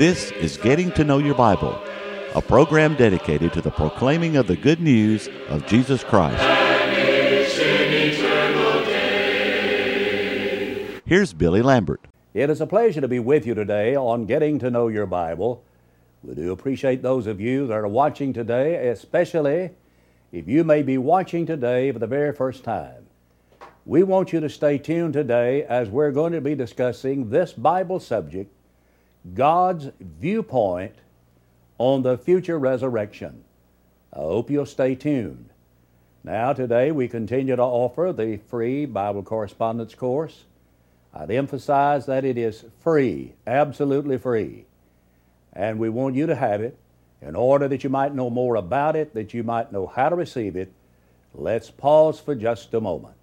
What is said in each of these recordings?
This is Getting to Know Your Bible, a program dedicated to the proclaiming of the good news of Jesus Christ. Here's Billy Lambert. It is a pleasure to be with you today on Getting to Know Your Bible. We do appreciate those of you that are watching today, especially if you may be watching today for the very first time. We want you to stay tuned today as we're going to be discussing this Bible subject God's viewpoint on the future resurrection. I hope you'll stay tuned. Now, today we continue to offer the free Bible correspondence course. I'd emphasize that it is free, absolutely free. And we want you to have it in order that you might know more about it, that you might know how to receive it. Let's pause for just a moment.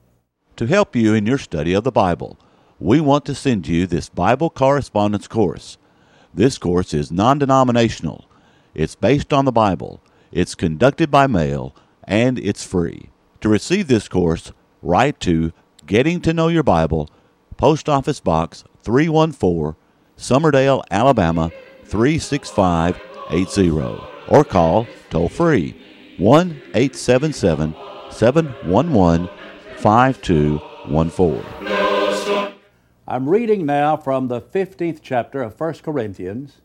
To help you in your study of the Bible, we want to send you this Bible correspondence course. This course is non denominational, it's based on the Bible, it's conducted by mail, and it's free. To receive this course, write to Getting to Know Your Bible, Post Office Box 314, Summerdale, Alabama 36580, or call toll free 1 877 711 5214. I'm reading now from the 15th chapter of 1 Corinthians.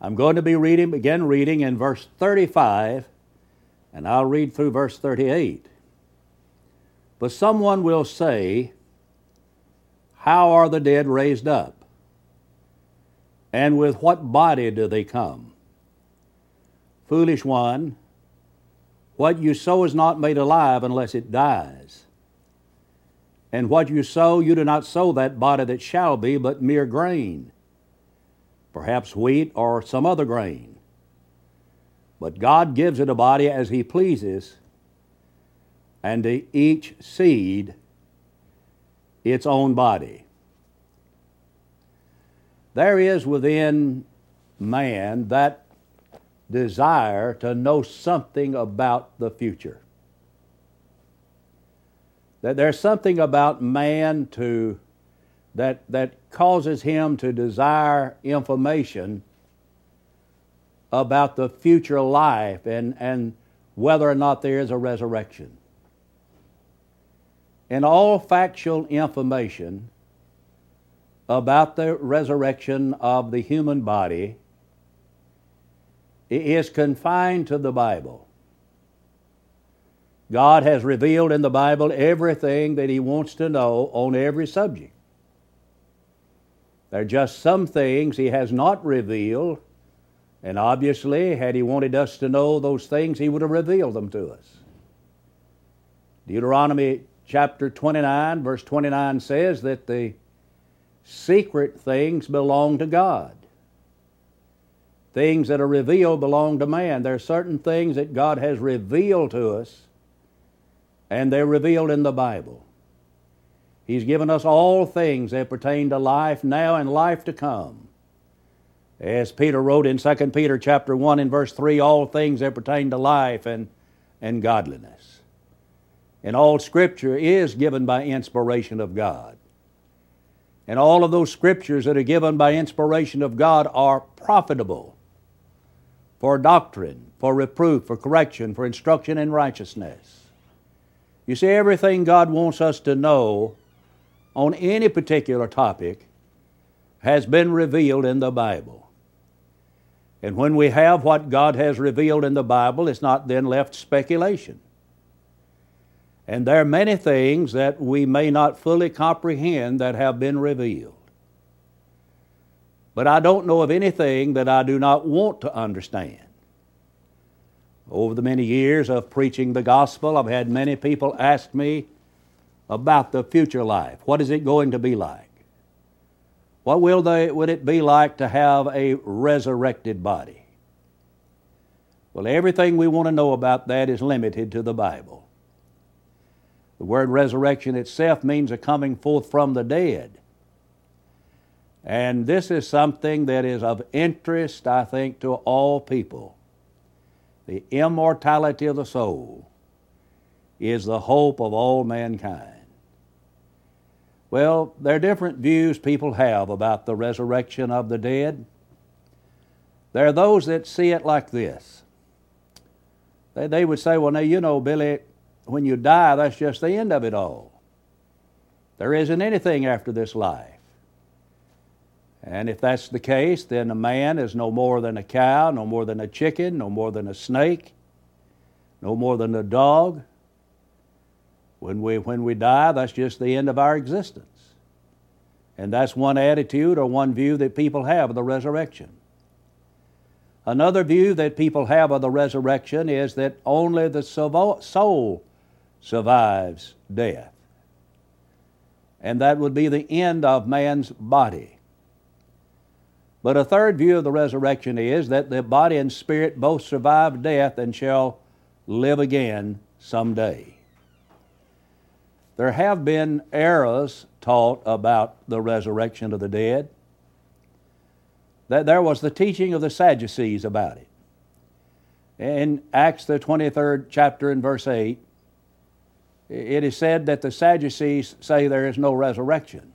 I'm going to be reading, begin reading in verse 35, and I'll read through verse 38. But someone will say, How are the dead raised up? And with what body do they come? Foolish one, what you sow is not made alive unless it dies. And what you sow, you do not sow that body that shall be, but mere grain, perhaps wheat or some other grain. But God gives it a body as He pleases, and to each seed its own body. There is within man that desire to know something about the future there's something about man to that that causes him to desire information about the future life and, and whether or not there is a resurrection. And all factual information about the resurrection of the human body is confined to the Bible. God has revealed in the Bible everything that He wants to know on every subject. There are just some things He has not revealed, and obviously, had He wanted us to know those things, He would have revealed them to us. Deuteronomy chapter 29, verse 29 says that the secret things belong to God. Things that are revealed belong to man. There are certain things that God has revealed to us and they're revealed in the Bible. He's given us all things that pertain to life now and life to come. As Peter wrote in 2 Peter chapter 1 and verse 3, all things that pertain to life and, and godliness. And all Scripture is given by inspiration of God. And all of those Scriptures that are given by inspiration of God are profitable for doctrine, for reproof, for correction, for instruction in righteousness you see, everything God wants us to know on any particular topic has been revealed in the Bible. And when we have what God has revealed in the Bible, it's not then left speculation. And there are many things that we may not fully comprehend that have been revealed. But I don't know of anything that I do not want to understand. Over the many years of preaching the gospel, I've had many people ask me about the future life. What is it going to be like? What will they, would it be like to have a resurrected body? Well, everything we want to know about that is limited to the Bible. The word resurrection itself means a coming forth from the dead. And this is something that is of interest, I think, to all people the immortality of the soul, is the hope of all mankind. Well, there are different views people have about the resurrection of the dead. There are those that see it like this. They, they would say, well, now, you know, Billy, when you die, that's just the end of it all. There isn't anything after this life. And if that's the case, then a man is no more than a cow, no more than a chicken, no more than a snake, no more than a dog. When we, when we die, that's just the end of our existence. And that's one attitude or one view that people have of the resurrection. Another view that people have of the resurrection is that only the soul survives death. And that would be the end of man's body. But a third view of the resurrection is that the body and spirit both survive death and shall live again someday. There have been errors taught about the resurrection of the dead. That there was the teaching of the Sadducees about it. In Acts the 23rd chapter and verse 8, it is said that the Sadducees say there is no resurrection.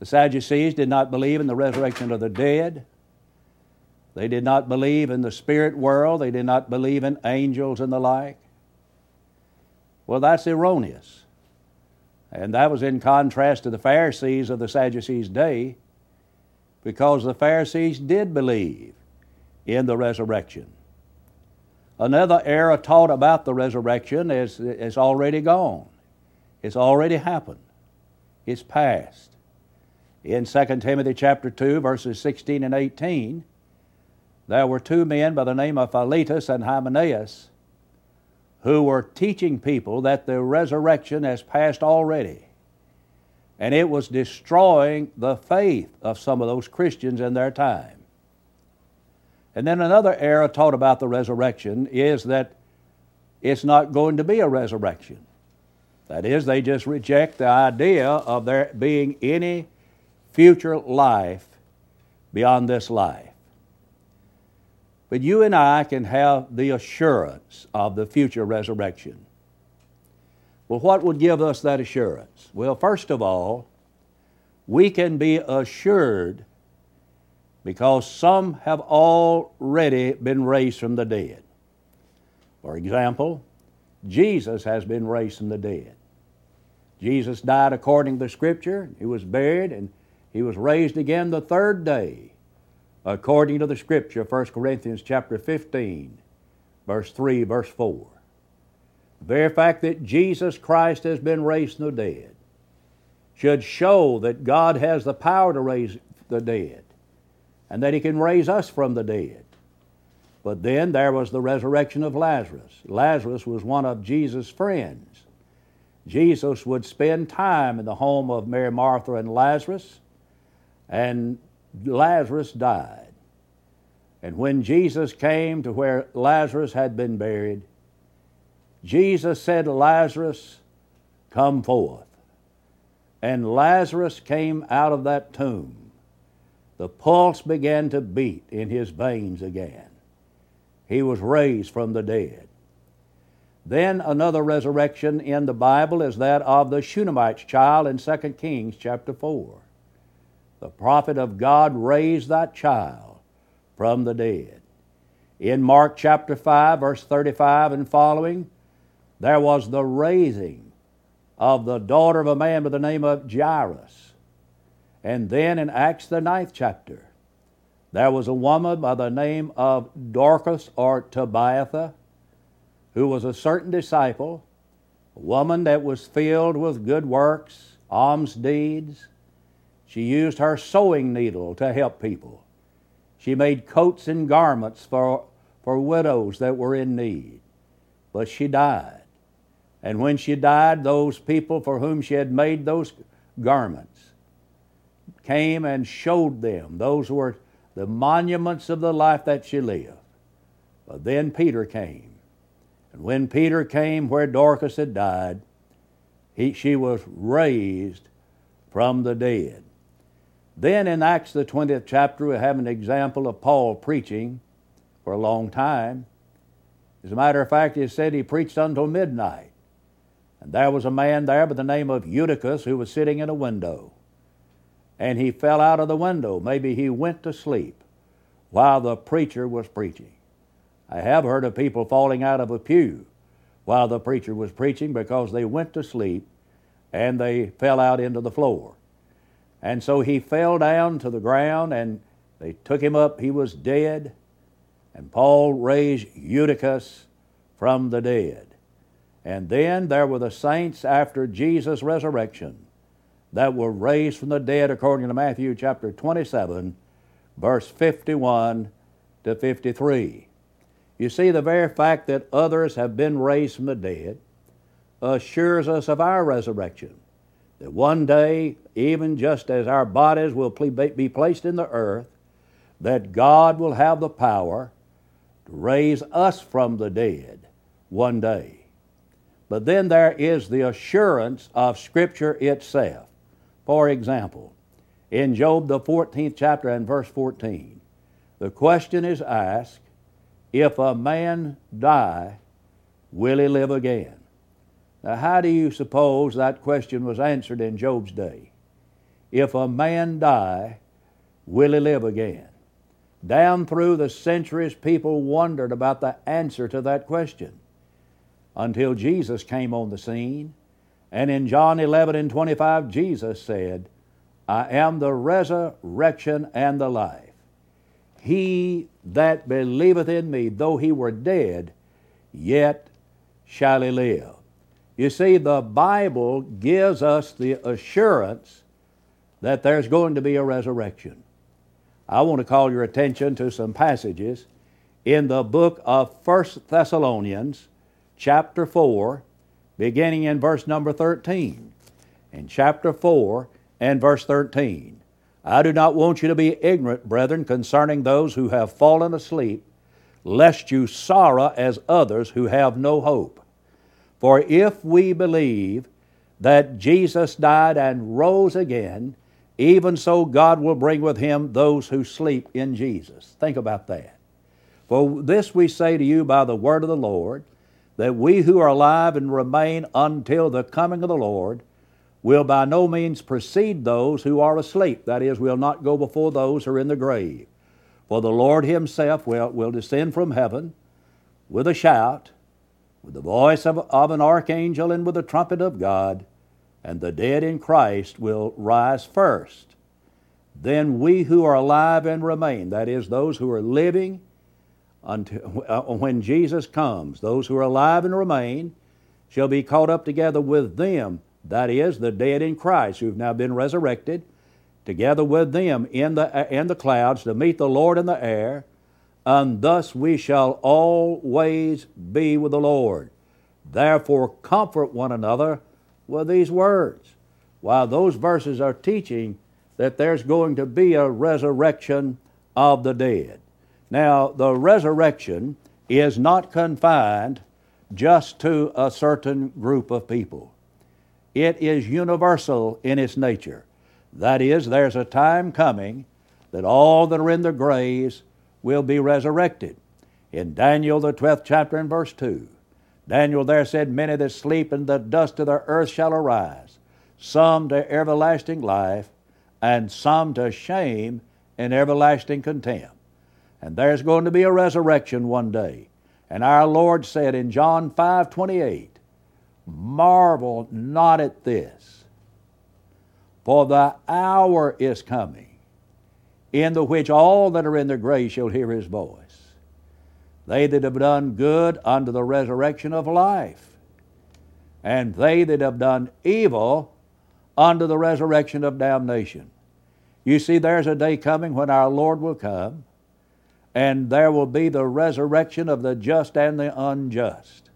The Sadducees did not believe in the resurrection of the dead. They did not believe in the spirit world. They did not believe in angels and the like. Well, that's erroneous. And that was in contrast to the Pharisees of the Sadducees' day, because the Pharisees did believe in the resurrection. Another error taught about the resurrection is, is already gone. It's already happened. It's past. In 2 Timothy chapter 2, verses 16 and 18, there were two men by the name of Philetus and Hymenaeus who were teaching people that the resurrection has passed already. And it was destroying the faith of some of those Christians in their time. And then another error taught about the resurrection is that it's not going to be a resurrection. That is, they just reject the idea of there being any future life beyond this life. But you and I can have the assurance of the future resurrection. Well, what would give us that assurance? Well, first of all, we can be assured because some have already been raised from the dead. For example, Jesus has been raised from the dead. Jesus died according to the Scripture, he was buried, and he was raised again the third day according to the scripture 1 corinthians chapter 15 verse 3 verse 4 the very fact that jesus christ has been raised from the dead should show that god has the power to raise the dead and that he can raise us from the dead. But then there was the resurrection of lazarus. Lazarus was one of jesus friends. Jesus would spend time in the home of mary martha and lazarus and Lazarus died. And when Jesus came to where Lazarus had been buried, Jesus said, Lazarus, come forth. And Lazarus came out of that tomb. The pulse began to beat in his veins again. He was raised from the dead. Then another resurrection in the Bible is that of the Shunammite's child in 2 Kings chapter 4 the prophet of God raised that child from the dead. In Mark chapter 5, verse 35 and following, there was the raising of the daughter of a man by the name of Jairus. And then in Acts, the ninth chapter, there was a woman by the name of Dorcas or Tabitha, who was a certain disciple, a woman that was filled with good works, alms deeds, she used her sewing needle to help people. She made coats and garments for, for widows that were in need. But she died. And when she died, those people for whom she had made those garments came and showed them. Those were the monuments of the life that she lived. But then Peter came. And when Peter came where Dorcas had died, he, she was raised from the dead. Then in Acts, the 20th chapter, we have an example of Paul preaching for a long time. As a matter of fact, he said he preached until midnight. And there was a man there by the name of Eutychus who was sitting in a window. And he fell out of the window. Maybe he went to sleep. while the preacher was preaching. I have heard of people falling out of a pew while the preacher was preaching because they went to sleep and they fell out into the floor. And so he fell down to the ground and they took him up. He was dead. And Paul raised Eutychus from the dead. And then there were the saints after Jesus' resurrection that were raised from the dead according to Matthew chapter 27, verse 51 to 53. You see, the very fact that others have been raised from the dead assures us of our resurrection. That one day, even just as our bodies will be placed in the earth, that God will have the power to raise us from the dead one day. But then there is the assurance of Scripture itself. For example, in Job, the 14th chapter and verse 14, the question is asked if a man die, will he live again? Now, how do you suppose that question was answered in Job's day? If a man die, will he live again? Down through the centuries, people wondered about the answer to that question until Jesus came on the scene. And in John 11 and 25, Jesus said, I am the resurrection and the life. He that believeth in me, though he were dead, yet shall he live. You see, the Bible gives us the assurance that there's going to be a resurrection. I want to call your attention to some passages in the book of First Thessalonians, chapter 4, beginning in verse number 13. In chapter 4 and verse 13. I do not want you to be ignorant, brethren, concerning those who have fallen asleep, lest you sorrow as others who have no hope. For if we believe that Jesus died and rose again, even so God will bring with him those who sleep in Jesus. Think about that. For this we say to you by the word of the Lord, that we who are alive and remain until the coming of the Lord will by no means precede those who are asleep. That is, will not go before those who are in the grave. For the Lord Himself will, will descend from heaven with a shout, with the voice of, of an archangel, and with the trumpet of God, and the dead in Christ will rise first. Then we who are alive and remain, that is, those who are living until uh, when Jesus comes, those who are alive and remain shall be caught up together with them that is, the dead in Christ who've now been resurrected, together with them in the, in the clouds to meet the Lord in the air, and thus we shall always be with the Lord. Therefore, comfort one another with these words. While those verses are teaching that there's going to be a resurrection of the dead. Now, the resurrection is not confined just to a certain group of people. It is universal in its nature. That is, there's a time coming that all that are in the graves will be resurrected. In Daniel, the 12th chapter, and verse 2, Daniel there said, Many that sleep in the dust of the earth shall arise, some to everlasting life, and some to shame and everlasting contempt. And there's going to be a resurrection one day. And our Lord said in John 5 28, Marvel not at this, for the hour is coming in the which all that are in the grave shall hear his voice. They that have done good unto the resurrection of life, and they that have done evil unto the resurrection of damnation. You see, there's a day coming when our Lord will come, and there will be the resurrection of the just and the unjust.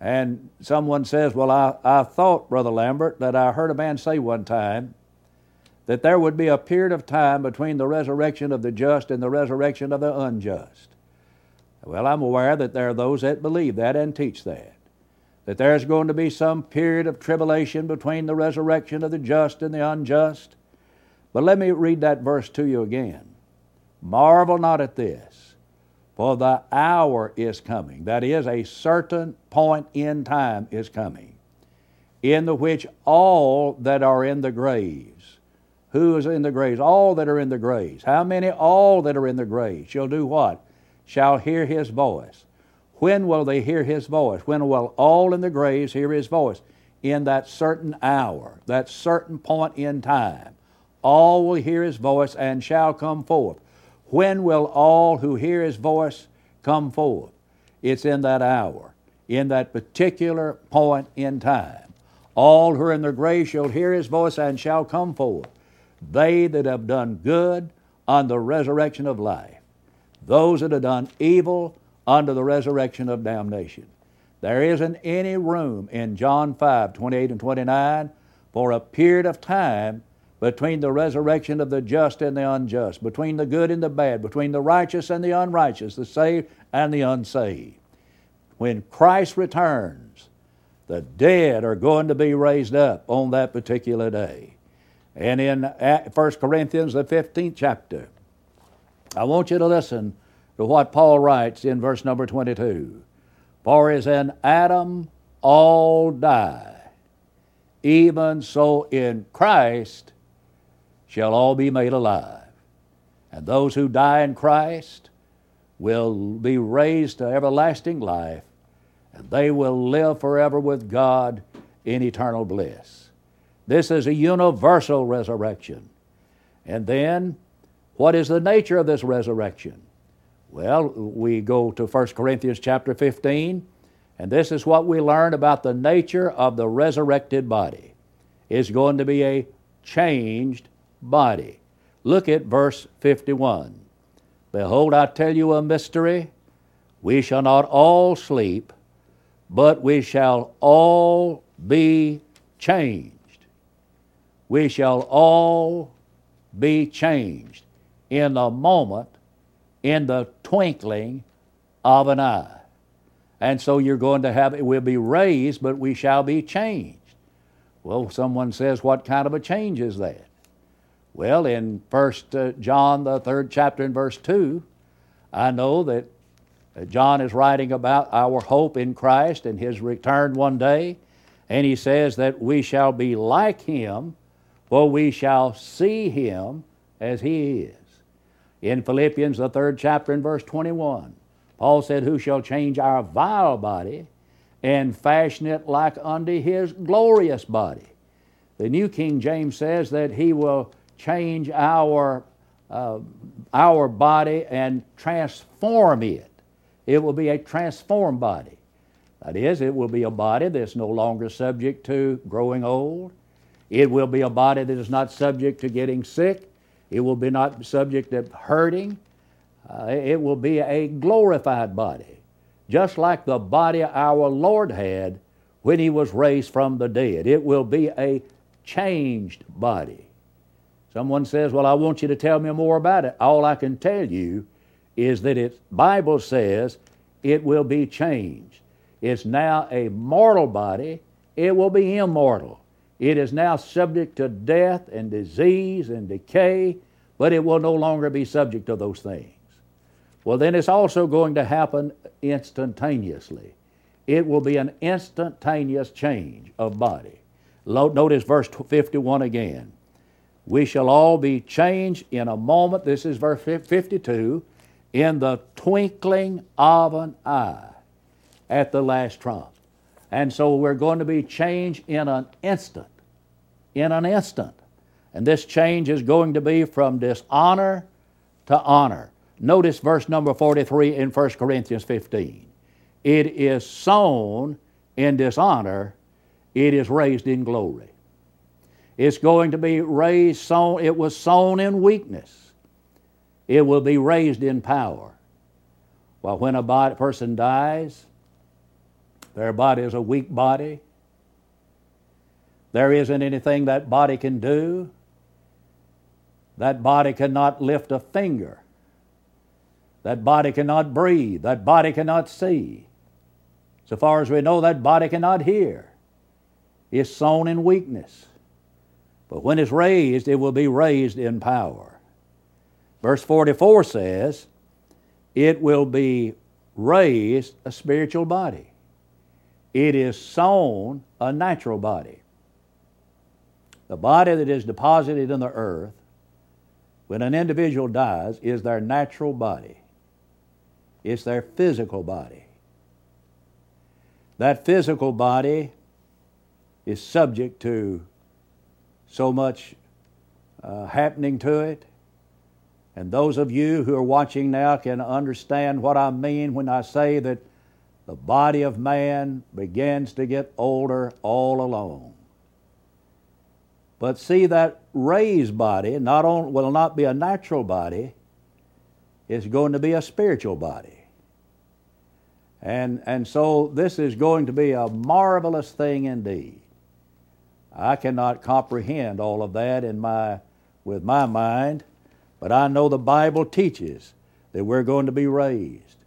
And someone says, Well, I, I thought, Brother Lambert, that I heard a man say one time that there would be a period of time between the resurrection of the just and the resurrection of the unjust. Well, I'm aware that there are those that believe that and teach that. That there's going to be some period of tribulation between the resurrection of the just and the unjust. But let me read that verse to you again. Marvel not at this for the hour is coming. That is, a certain point in time is coming, in the which all that are in the graves who is in the graves? All that are in the graves. How many? All that are in the graves shall do what? Shall hear his voice. When will they hear his voice? When will all in the graves hear his voice? In that certain hour, that certain point in time. All will hear his voice and shall come forth. When will all who hear his voice come forth? It's in that hour, in that particular point in time. All who are in their grave shall hear his voice and shall come forth. They that have done good on the resurrection of life, those that have done evil unto the resurrection of damnation. There isn't any room in John 5 28 and 29 for a period of time between the resurrection of the just and the unjust, between the good and the bad, between the righteous and the unrighteous, the saved and the unsaved. When Christ returns, the dead are going to be raised up on that particular day. And in uh, 1 Corinthians, the 15th chapter, I want you to listen to what Paul writes in verse number 22. For as in Adam all die, even so in Christ shall all be made alive. And those who die in Christ will be raised to everlasting life, and they will live forever with God in eternal bliss. This is a universal resurrection. And then, what is the nature of this resurrection? Well, we go to 1 Corinthians chapter 15, and this is what we learn about the nature of the resurrected body. It's going to be a changed body. Look at verse 51. Behold, I tell you a mystery. We shall not all sleep, but we shall all be changed. We shall all be changed in a moment, in the twinkling of an eye. And so you're going to have, it will be raised, but we shall be changed. Well, someone says, what kind of a change is that? Well, in First uh, John, the third chapter, in verse two, I know that uh, John is writing about our hope in Christ and His return one day, and he says that we shall be like Him, for we shall see Him as He is. In Philippians, the third chapter, in verse 21, Paul said, Who shall change our vile body and fashion it like unto His glorious body? The New King James says that He will change our, uh, our body and transform it. It will be a transformed body. That is, it will be a body that's no longer subject to growing old. It will be a body that is not subject to getting sick. It will be not subject to hurting. Uh, it will be a glorified body, just like the body our Lord had when he was raised from the dead. It will be a changed body. Someone says, Well, I want you to tell me more about it. All I can tell you is that its Bible says it will be changed. It's now a mortal body, it will be immortal. It is now subject to death and disease and decay, but it will no longer be subject to those things. Well, then it's also going to happen instantaneously. It will be an instantaneous change of body. Notice verse 51 again. We shall all be changed in a moment. This is verse 52 in the twinkling of an eye at the last trump. And so we're going to be changed in an instant. In an instant. And this change is going to be from dishonor to honor. Notice verse number 43 in 1 Corinthians 15. It is sown in dishonor, it is raised in glory. It's going to be raised, sown, it was sown in weakness. It will be raised in power. While when a person dies, their body is a weak body. There isn't anything that body can do. That body cannot lift a finger. That body cannot breathe. That body cannot see. So far as we know, that body cannot hear. It's sown in weakness. But when it's raised, it will be raised in power. Verse 44 says, it will be raised a spiritual body. It is sown a natural body. The body that is deposited in the earth when an individual dies is their natural body, it's their physical body. That physical body is subject to so much uh, happening to it. And those of you who are watching now can understand what I mean when I say that the body of man begins to get older all along. But see, that raised body not only will not be a natural body, it's going to be a spiritual body. And, and so this is going to be a marvelous thing indeed. I cannot comprehend all of that in my, with my mind, but I know the Bible teaches that we're going to be raised.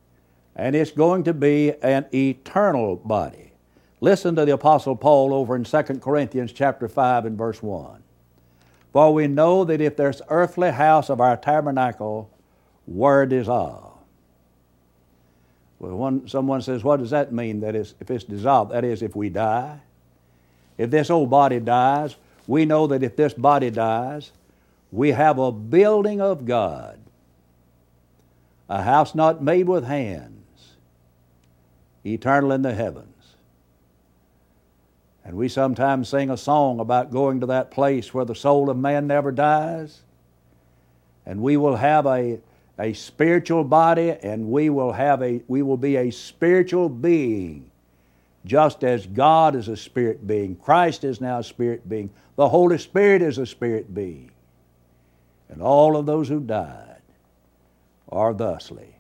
And it's going to be an eternal body. Listen to the Apostle Paul over in 2 Corinthians chapter 5 and verse 1. For we know that if there's earthly house of our tabernacle were dissolved. Well, one, someone says, what does that mean? That is, if it's dissolved, that is, if we die. If this old body dies, we know that if this body dies, we have a building of God, a house not made with hands, eternal in the heavens. And we sometimes sing a song about going to that place where the soul of man never dies. And we will have a, a spiritual body and we will have a we will be a spiritual being just as God is a spirit being, Christ is now a spirit being, the Holy Spirit is a spirit being. And all of those who died are thusly.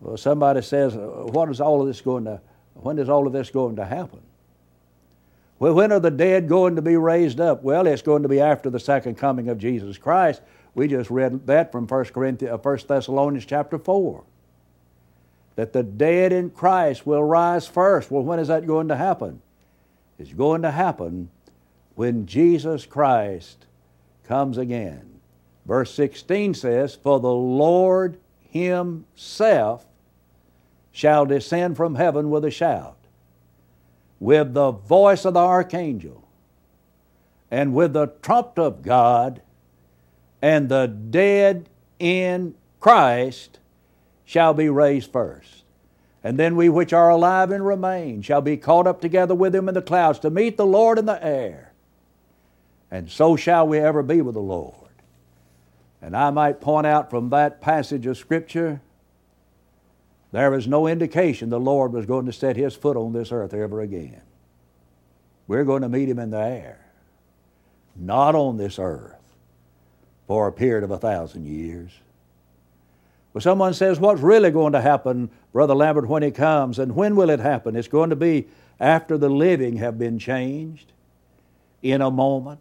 Well, somebody says, what is all of this going to, when is all of this going to happen? Well, when are the dead going to be raised up? Well, it's going to be after the second coming of Jesus Christ. We just read that from 1 Corinthians, uh, 1 Thessalonians chapter 4 that the dead in Christ will rise first. Well, when is that going to happen? It's going to happen when Jesus Christ comes again. Verse 16 says, For the Lord Himself shall descend from heaven with a shout, with the voice of the archangel, and with the trumpet of God, and the dead in Christ shall be raised first. And then we which are alive and remain shall be caught up together with him in the clouds to meet the Lord in the air. And so shall we ever be with the Lord. And I might point out from that passage of Scripture, there is no indication the Lord was going to set his foot on this earth ever again. We're going to meet him in the air, not on this earth for a period of a thousand years. Well, someone says, What's really going to happen, Brother Lambert, when He comes? And when will it happen? It's going to be after the living have been changed in a moment,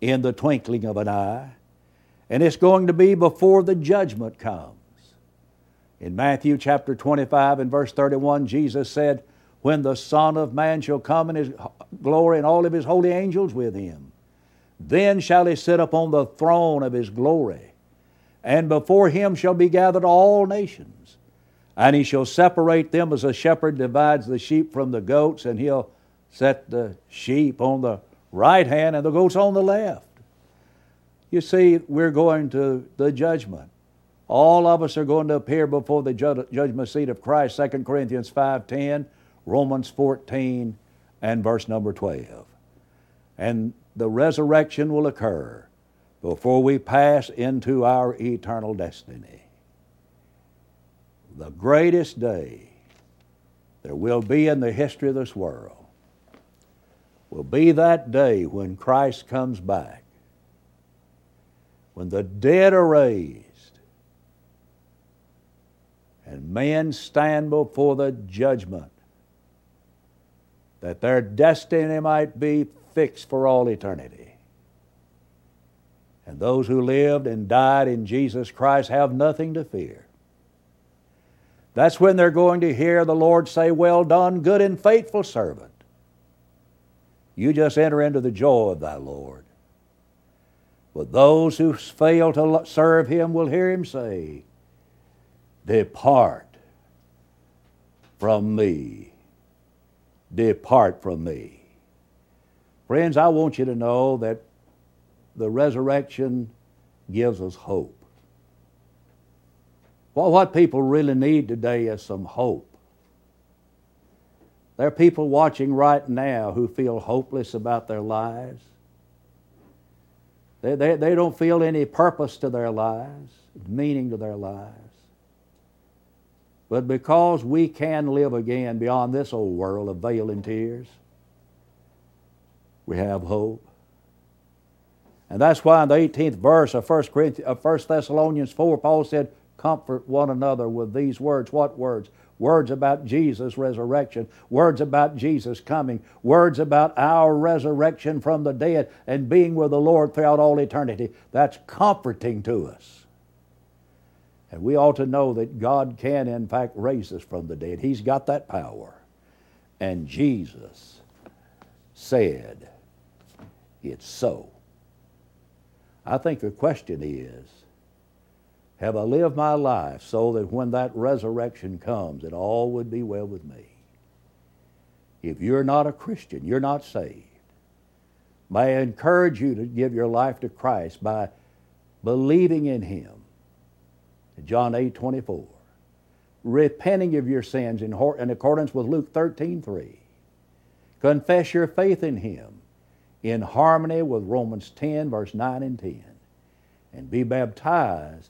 in the twinkling of an eye. And it's going to be before the judgment comes. In Matthew chapter 25 and verse 31, Jesus said, When the Son of Man shall come in his glory and all of his holy angels with him, then shall he sit upon the throne of his glory and before him shall be gathered all nations. And he shall separate them as a shepherd divides the sheep from the goats, and he'll set the sheep on the right hand and the goats on the left. You see, we're going to the judgment. All of us are going to appear before the judgment seat of Christ, 2 Corinthians 5.10, Romans 14, and verse number 12. And the resurrection will occur before we pass into our eternal destiny. The greatest day there will be in the history of this world will be that day when Christ comes back, when the dead are raised, and men stand before the judgment, that their destiny might be fixed for all eternity. And those who lived and died in Jesus Christ have nothing to fear. That's when they're going to hear the Lord say, Well done, good and faithful servant. You just enter into the joy of thy Lord. But those who fail to serve him will hear him say, Depart from me. Depart from me. Friends, I want you to know that the resurrection gives us hope. Well, what people really need today is some hope. There are people watching right now who feel hopeless about their lives. They, they, they don't feel any purpose to their lives, meaning to their lives. But because we can live again beyond this old world of vale and tears, we have hope. And that's why in the 18th verse of 1, Corinthians, of 1 Thessalonians 4, Paul said, Comfort one another with these words. What words? Words about Jesus' resurrection, words about Jesus coming, words about our resurrection from the dead and being with the Lord throughout all eternity. That's comforting to us. And we ought to know that God can, in fact, raise us from the dead. He's got that power. And Jesus said, It's so. I think the question is have I lived my life so that when that resurrection comes, it all would be well with me? If you're not a Christian, you're not saved, may I encourage you to give your life to Christ by believing in Him. John 8 24. Repenting of your sins in, in accordance with Luke 13 3. Confess your faith in Him in harmony with Romans 10, verse 9 and 10. And be baptized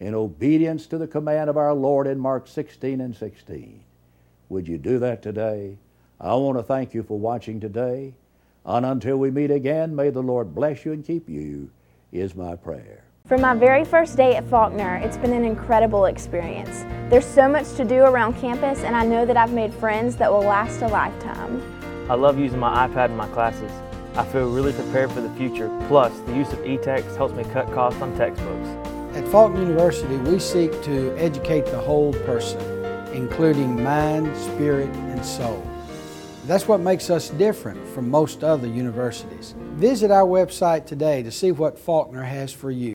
in obedience to the command of our Lord in Mark 16 and 16. Would you do that today? I want to thank you for watching today. And until we meet again, may the Lord bless you and keep you, is my prayer. From my very first day at Faulkner, it's been an incredible experience. There's so much to do around campus, and I know that I've made friends that will last a lifetime. I love using my iPad in my classes. I feel really prepared for the future. Plus, the use of e-text helps me cut costs on textbooks. At Faulkner University, we seek to educate the whole person, including mind, spirit, and soul. That's what makes us different from most other universities. Visit our website today to see what Faulkner has for you.